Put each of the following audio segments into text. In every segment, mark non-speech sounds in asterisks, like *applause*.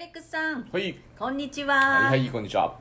レックスさん。はい。こんにちは、はい、はい、こんにちは。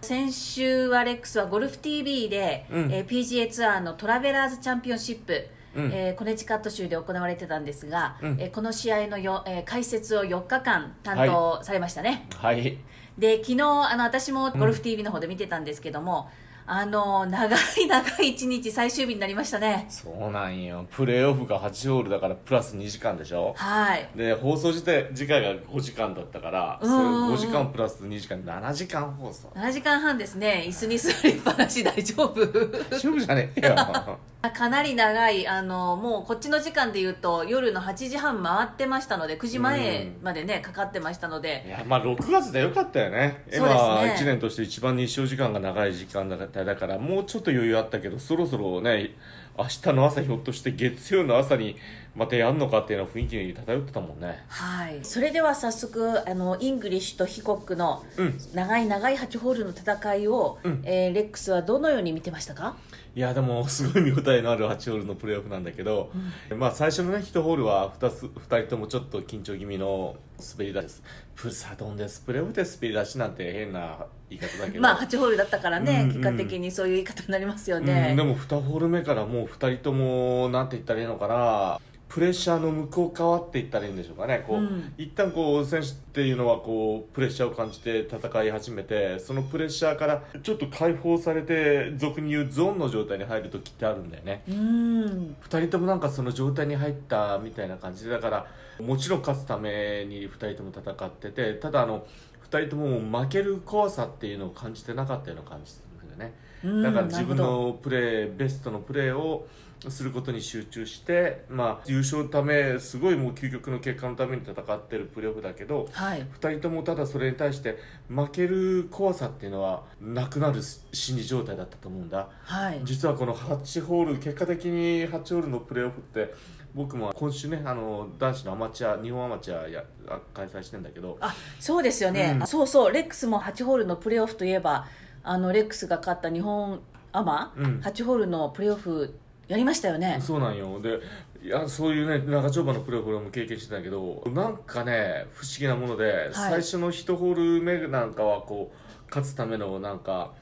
先週はレックスはゴルフ TV で、うん。えー PGA ツアーのトラベラーズチャンピオンシップ、うん。えーコネチカット州で行われてたんですが、うん。えーこの試合のよ、えー解説を4日間担当されましたね、はい。で昨日あの私もゴルフ TV の方で見てたんですけども、あの長い長い一日最終日になりましたね。そうなんよ。プレーオフが8ホールだからプラス2時間でしょ？はい。で、放送自体、次回が5時間だったから、それうん。うんうん5時間プラス2時間、7時間放送。7時間半ですね。椅子に座りっぱなし大丈夫。大丈夫じゃねえよ。*laughs* かなり長いあのもうこっちの時間で言うと夜の8時半回ってましたので9時前までねかかってましたのいでや、まあ6月でよかったよね。そうですね。今、1年として一番日照時間が長い時間だっただから、もうちょっと余裕あったけど、そろそろね、明日の朝ひょっとして月曜の朝にまたやんのかっていうのは雰囲気に漂ってたもんね。はい。それでは早速あのイングリッシュとヒコックのうん。長い長い8ホールの戦いを、うん。えーレックスはどのように見てましたか？いやでもすごい見応えのある8ホールのプレーオフなんだけど、まあ最初のね1ホールは 2, つ2人ともちょっと緊張気味の滑り出しですプサドンですプレーオフで滑り出しなんて変な言い方だけど、まあ8ホールだったからね、うんうん。結果的にそういう言い方になりますようんね、でも2ホール目からもう2人ともなんて言ったらいいのかなプレッシャーの向こう側って言ったらいいんでしょうかね。こう、うん。一旦こう選手っていうのはこうプレッシャーを感じて戦い始めてそのプレッシャーからちょっと解放されて俗に言うゾーンの状態に入る時ってあるんだよね。うーん。2人ともなんかその状態に入ったみたいな感じでだからもちろん勝つために2人とも戦っててただあの2人とも負ける怖さっていうのを感じてなかったような感じね。うんだから自分のプレーベストのプレーをすることに集中して、まあ、優勝のためすごいもう究極の結果のために戦ってるプレーオフだけどどはい。2人ともただそれに対して負ける怖さっていうのはなくなる心理状態だったと思うんだ。はい。実はこの8ホール結果的に8ホールのプレーオフって僕も今週ねあの男子のアマチュア日本アマチュアやあ開催してんだけど。あそうですよね、うん。あそうそうレックスも8ホールのプレーオフといえばあのレックスが勝った日本アマ、うん。8ホールのプレーオフやりましたよね。そうなんよ。でいやそういうね長丁場のプレーオフ俺も経験してたけどなんかね不思議なもので、最初の1ホール目なんかはこう勝つためのなんか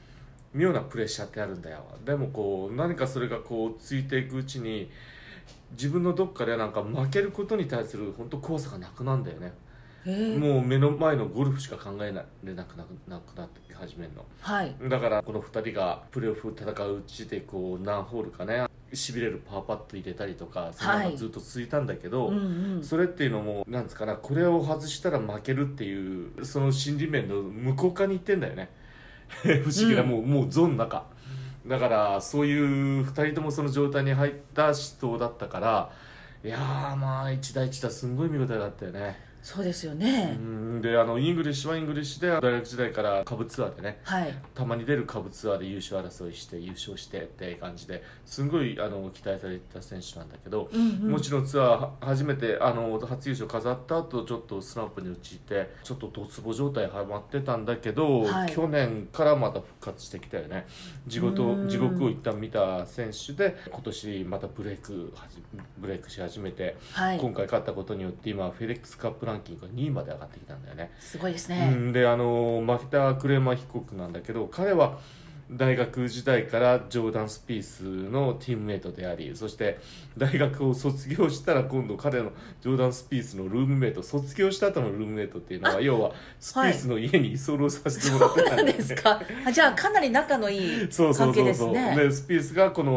妙なプレッシャーってあるんだよ。でもこう何かそれがこうついていくうちに自分のどっかでなんか負けることに対する本当怖さがなくなるんだよねもう目の前のゴルフしか考えられなくななくなって始めるの。はい。だからこの2人がプレーオフ戦ううちでこう何ホールかね。しびれるパーパット入れたりとかそのずっと続いたんだけど、うんうん。それっていうのもなんですかねこれを外したら負けるっていうその心理面の向こう側に行ってんだよね。*laughs* 不思議な、うん。もうもうゾーンの中。だからそういう2人ともその状態に入った死闘だったからいやーまあ一打一打すんごい見応えがあったよねそうですよね、うん。であのイングリッシュはイングリッシュで大学時代から下部ツアーでねはい。たまに出る下部ツアーで優勝争いして優勝してって感じですんごいあの期待されてた選手なんだけど、うんうん。もちろんツアーは初めてあの初優勝飾った後ちょっとスランプに陥ってちょっとドツボ状態はまってたんだけど、はい。去年からまた復活してきたよね。地獄うん。地獄を一旦見た選手で今年またブレイクブレイクし始めて、はい。今回勝ったことによって今フェレックスカップランキングが2位まで上がってきたんだよね。すごいですうね、ん、であの負けたクレーマー被告なんだけど彼は大学時代からジョーダン・スピースのチームメイトでありそして大学を卒業したら今度彼のジョーダン・スピースのルームメイト卒業した後のルームメイトっていうのは要はスピースの家に居候させてもらってたんだよねですか。あじゃあかなり仲のいい *laughs* そうそう関係そう。そうですね。でスピースがこの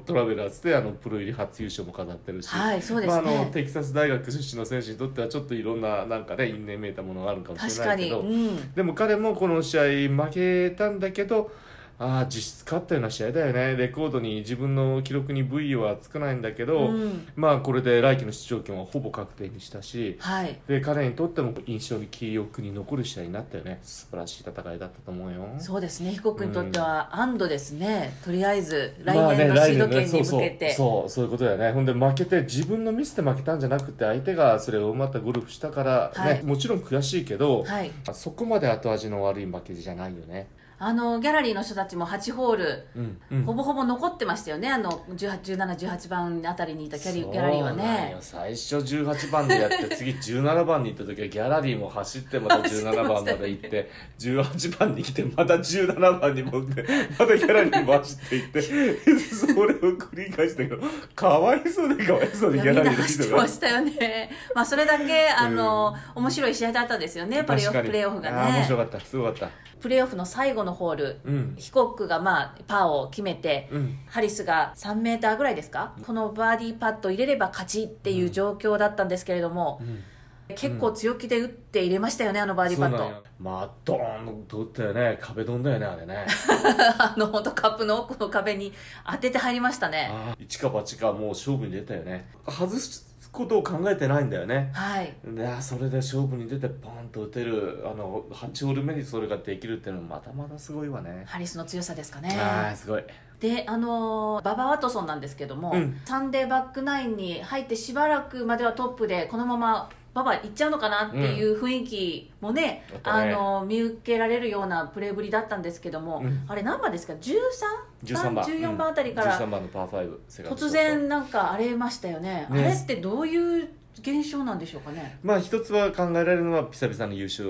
トラベラーズであのプロ入り初優勝も飾ってるし、はいそうですね。まあ、あのテキサス大学出身の選手にとってはちょっといろんななんかね因縁めいたものがあるかもしれないけど。うん、でも彼もこの試合負けたんだけどああ実質勝ったような試合だよね。レコードに自分の記録に V はつかないんだけど、うん。まあこれで来季の出場権はほぼ確定にしたしはい。で彼にとっても印象に記憶に残る試合になったよね。素晴らしい戦いだったと思うよ。そうですね。被告にとっては安堵ですね、とりあえず来まあね年のシード権に向けて、そうそう。そうそういうことだよね。ほんで負けて自分のミスで負けたんじゃなくて相手がそれをうまったゴルフしたから、ねはい。もちろん悔しいけど、はい。そこまで後味の悪い負けじゃないよねあのギャラリーの人たちも8ホール、うんうん。ほぼほぼ残ってましたよね。あの1718番あたりにいたギャリギャラリーはね。よ。最初18番でやって次17番に行った時はギャラリーも走ってまた *laughs* 17番まで行って18番に来てまた17番に持ってまたギャラリーも走って行って *laughs* それを繰り返したけどかわいそうでかわいそうでギャラリーの人が。ましたよね。まあそれだけあの、面白い試合だったんですよねプレーオフ確かに。プレーオフがあー面白ねかった。すごかったプレーオフの最後のホールうん。ヒコックがまあパーを決めて、うん。ハリスが3メーターぐらいですか、このバーディーパット入れれば勝ちっていう状況だったんですけれども、うん。結構強気で打って入れましたよねあのバーディーパット。まあドーンと打ったよね。壁ドンだよねあれね。*laughs* あの本当カップの奥の壁に当てて入りましたね。一か八かもう勝負に出たよね。外すことを考えてないんだよね。はい。でそれで勝負に出てポンと打てるあの8ホール目にそれができるっていうのはまたまたすごいわね。ハリスの強さですかあね。あすごい。であのーババ・ワトソンなんですけども、うん。サンデーバックナインに入ってしばらくまではトップでこのままババ行っちゃうのかなっていう雰囲気もね,、うん。あのー見受けられるようなプレーぶりだったんですけども、うん。あれ何番ですか？13? 13番。14番あたりから。13番のパー5セカンドショット突然なんか荒れましたよね。ね。あれってどういう現象なんでしょうかね？まあ一つは考えられるのは久々の優勝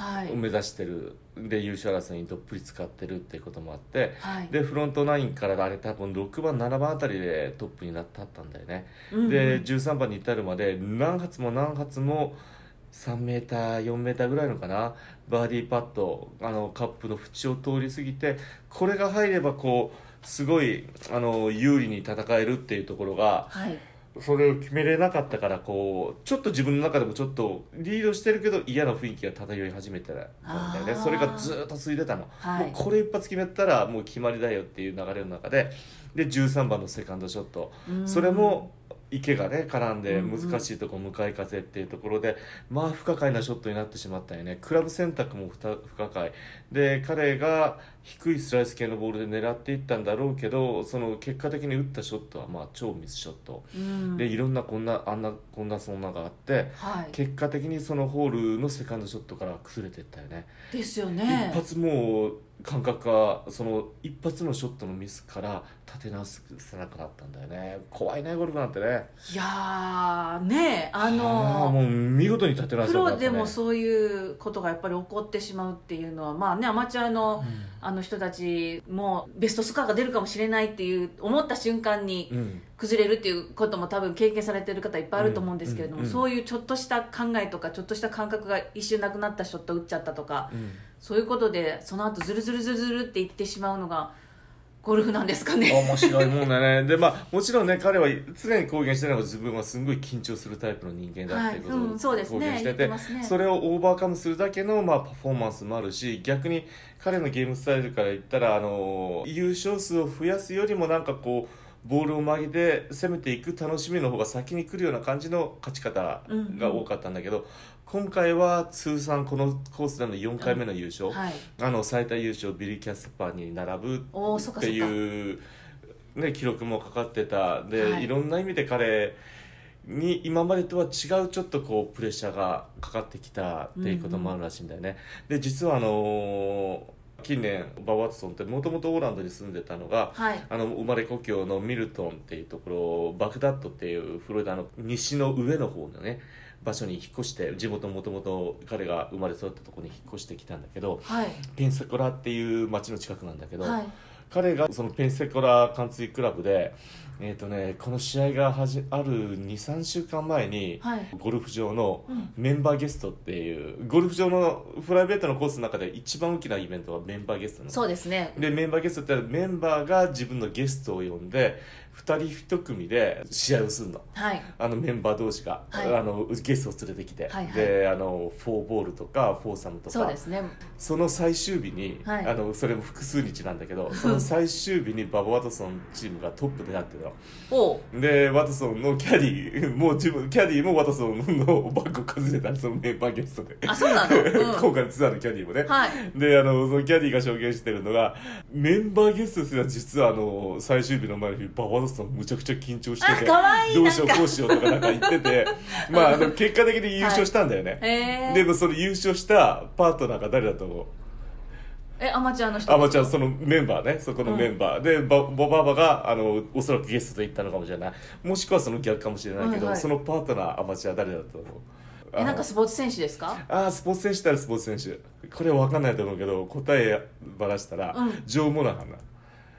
をはい。目指してる。で優勝争いにどっぷり使ってるっていうこともあってはい。でフロントナインからあれ多分6番7番あたりでトップになったったんだよね、うんうん。で13番に至るまで何発も何発も3メーター4メーターぐらいのかなバーディーパットあのカップの縁を通り過ぎてこれが入ればこうすごいあの有利に戦えるっていうところがはいそれを決めれなかったからこうちょっと自分の中でもちょっとリードしてるけど嫌な雰囲気が漂い始めてたんだよね。それがずーっと続いてたの、はい。もうこれ一発決めたらもう決まりだよっていう流れの中でで13番のセカンドショット。うん。それも池がね絡んでうんうん。難しいとこ向かい風っていうところでまあ不可解なショットになってしまったよね。クラブ選択も不可解で彼が低いスライス系のボールで狙っていったんだろうけどその結果的に打ったショットはまあ超ミスショット。うん。でいろんなこんなあんなこんなそんながあってはい。結果的にそのホールのセカンドショットから崩れていったよね。ですよね。一発もう感覚がその一発のショットのミスから立て直せなくなったんだよね。怖いねゴルフなんてね。いやーねああーのもう見事に立て直プロせなった、ね、でもそういうことがやっぱり起こってしまうっていうのはまあねアマチュアのあの人たちもベストスコアが出るかもしれないっていう思った瞬間にうん。崩れるっていうことも多分経験されてる方いっぱいあると思うんですけれども、そういうちょっとした考えとかちょっとした感覚が一瞬なくなったショット打っちゃったとかうん。そういうことでその後ズルズルズルズルっていってしまうのがゴルフなんですかね。面白いもんだね。でまあもちろんね彼は常に公言してるのが自分はすごい緊張するタイプの人間だっていうことをはいうんそうですね。公言しててね。それをオーバーカムするだけの、まあ、パフォーマンスもあるし逆に彼のゲームスタイルから言ったらあの優勝数を増やすよりもなんかこうボールを曲げて攻めていく楽しみの方が先に来るような感じの勝ち方が多かったんだけど、今回は通算このコースでの4回目の優勝、はい、あの最多優勝ビリー・キャスパーに並ぶっていう、ね、記録もかかってた。で、はい。い、ろんな意味で彼に今までとは違うちょっとこうプレッシャーがかかってきたっていうこともあるらしいんだよね、で実はあのー近年ババ・ワトソンってもともとオーランドに住んでたのがはい。あの生まれ故郷のミルトンっていうところバグダッドっていうフロリダの西の上の方のね場所に引っ越して地元もともと彼が生まれ育ったところに引っ越してきたんだけどはい。ペンサコラっていう町の近くなんだけど、はい。彼がそのペンセコラカンツリークラブで、えーとね、この試合がはじある23週間前に、はい。ゴルフ場のうん。メンバーゲストっていうゴルフ場のプライベートのコースの中で一番大きなイベントはメンバーゲストなのそうですね。でメンバーゲストってメンバーが自分のゲストを呼んで2人1組で試合をするの。はい。あのメンバー同士が、はい。あのゲストを連れてきて、はいはい。であのフォーボールとかフォーサムとか。そうですね。その最終日に、はい。あのそれも複数日なんだけどその最終日にババ・ワトソンチームがトップでやってるでワトソンのキャディー *laughs* もう自分キャディーもワトソンのバッグを外れたそのメンバーゲストであそうなの、*laughs* うん、今回のツアーのキャディーもね、はい。であのそのキャディーが証言してるのがメンバーゲストですら実はあの最終日の前の日ババ・ワトソンむちゃくちゃ緊張しててどうしようこうしようとかなんか言ってて *laughs* まああの結果的に優勝したんだよね、へえでもその優勝したパートナーが誰だと思う？えアマチュアの人？アマチュアそのメンバーね。そこのメンバー、でボボバーバがあのおそらくゲストで行ったのかもしれない。もしくはその逆かもしれないけど、はいはい。そのパートナーアマチュア誰だったと思う？えなんかスポーツ選手ですか？ああスポーツ選手たらスポーツ選手。これ分かんないと思うけど答えばらしたら、うん。ジョー・モナハンな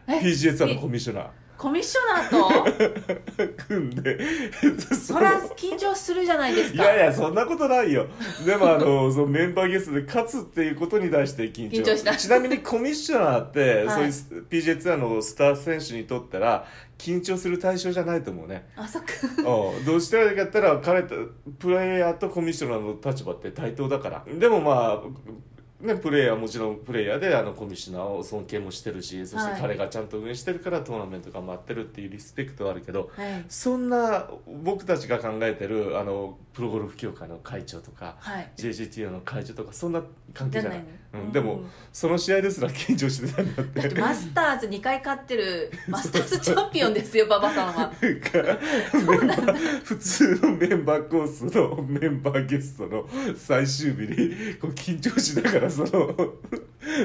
え PGA ツアーのコミッショナーコミッショナーと？*laughs* 組んで。*laughs* そそりゃ緊張するじゃないですいかやいやそんなことないよ。でもあの *laughs* そのメンバーゲストで勝つっていうことに対して緊張。緊張した。ちなみにコミッショナーって、はい。そういう PGA ツアーのスター選手にとったら緊張する対象じゃないと思うね。あそっか。うん。どうしてかやったら彼とプレイヤーとコミッショナーの立場って対等だから。でもまあね、プレイヤーはもちろんプレイヤーであのコミッショナーを尊敬もしてるしそしてはい彼がちゃんと運営してるからトーナメントが待ってるっていうリスペクトはあるけどはい。そんな僕たちが考えてるあのプロゴルフ協会の会長とかはい。JGTO の会長とかそんな関係じゃないうん。うん。でもその試合ですら緊張してたんだって。だってマスターズ2回勝ってる *laughs* マスターズチャンピオンですよ馬場さんは。*laughs* 普通のメンバーコースのメンバーゲストの最終日にこう緊張しながらその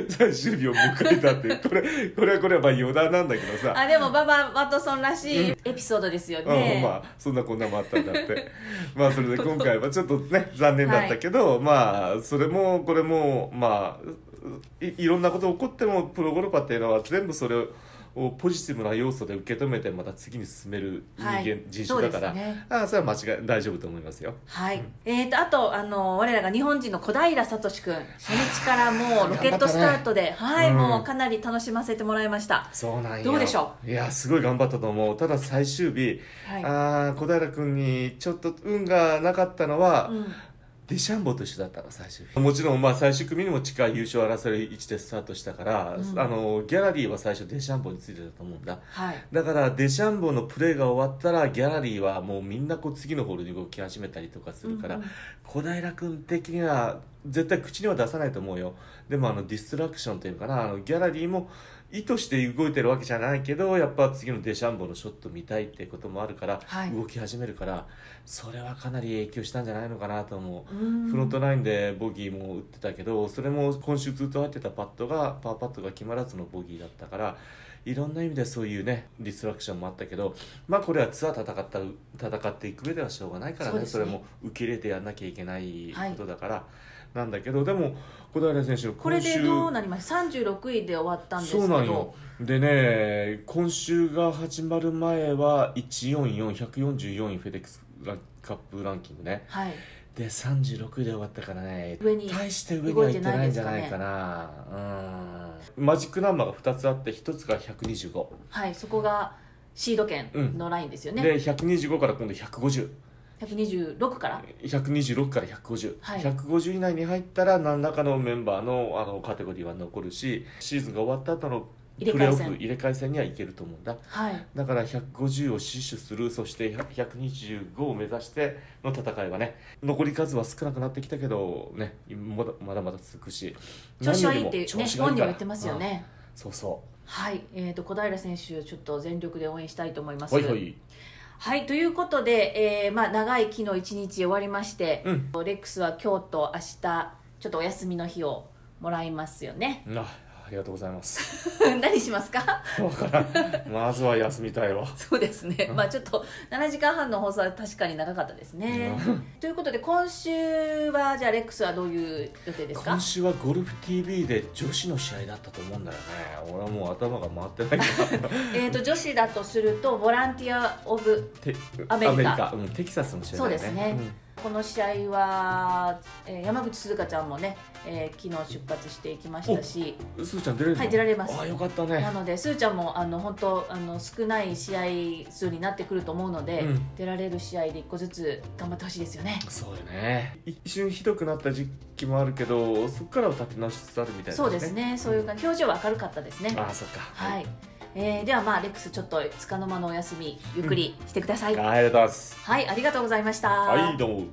最終日を迎えたって。い *laughs* うこれこれはこれはまあ余談なんだけどさ。あでも馬場ワトソンらしいエピソードですよね、うん、まあそんなこんなもあったんだって。*laughs* まあそれで今回は *laughs* ちょっとね残念だったけど、まあそれもこれもまあいいろんなこと起こってもプロゴルファーっていうのは全部それをポジティブな要素で受け止めてまた次に進める人間、はい人種だから、ね。ああそれは間違い大丈夫と思いますよ。はい、えー、とあとあの我らが日本人の小平聡君初日からもう *laughs* ロケットスタートで、はい、うん。もうかなり楽しませてもらいました、そうなんよ。どうでしょう？いやすごい頑張ったと思う。ただ最終日、はい。ああ小平君にちょっと運がなかったのは、うん、デシャンボと一緒だったの最終日。もちろんまあ最終組にも近い優勝を争える位置でスタートしたから、うん。あのギャラリーは最初デシャンボについてたと思うんだ。はい。だからデシャンボのプレーが終わったらギャラリーはもうみんなこう次のホールに動き始めたりとかするから、うんうん。小平君的には絶対口には出さないと思うよ。でもあのディストラクションというかなあのギャラリーも意図して動いてるわけじゃないけどやっぱ次のデシャンボのショット見たいってこともあるから、はい。動き始めるからそれはかなり影響したんじゃないのかなと思う。うん。フロントラインでボギーも打ってたけどそれも今週ずっと入ってたパットがパーパットが決まらずのボギーだったからいろんな意味でそういうねディストラクションもあったけどまあこれはツアー戦った戦っていく上ではしょうがないからね。ね。それも受け入れてやんなきゃいけないことだから、なんだけどでも小平選手のこれでどうなりました？36位で終わったんですけど。そうなんよ。でね今週が始まる前は144144位フェデックスカップランキングね。はい。で36位で終わったからね上に大して上には行ってないんじゃないかなうん。マジックナンバーが2つあって1つが125、はいそこがシード権のラインですよね、で125から今度150 126から126から。150、はい150以内に入ったら何らかのメンバーのあのカテゴリーは残るしシーズンが終わった後のプレーオフ入れ替え戦入れ替え戦にはいけると思うんだ。はい。だから150を死守するそして125を目指しての戦いはね残り数は少なくなってきたけどねまだまだまだ続くし調子はいいってね本人も言ってますよね、うん。そうそはい、えー、と小平選手ちょっと全力で応援したいと思います。うはいはいはいということで、えーまあ、長い昨日一日終わりまして、うん。レックスは今日と明日ちょっとお休みの日をもらいますよね。あありがとうございます。*laughs* 何しますか？わからん。まずは休みたいわ。*laughs* そうですね、まあちょっと7時間半の放送は確かに長かったですね、ということで今週はじゃあレックスはどういう予定ですか？今週はゴルフ TV で女子の試合だったと思うんだよね。俺はもう頭が回ってないから。*laughs* えーと女子だとするとボランティア・オブテアメリカ。うん、テキサスの試合だよね。そうですねこの試合は、えー山口鈴香ちゃんもね、えー昨日出発していきましたしうんすーちゃん出れるの？はい出られます。ああよかったなねので、すーちゃんもあの本当あの少ない試合数になってくると思うので、うん。出られる試合で1個ずつ頑張ってほしいですよね。そうよね。一瞬ひどくなった時期もあるけどそこからは立て直しつつあるみたいな、そうですね、そういうか表情は明るかったですね。ああそっか。はい、えーではまあレックスちょっとつかの間のお休みゆっくりしてください。はいありがとうございますはい、ありがとうございました。はいどうも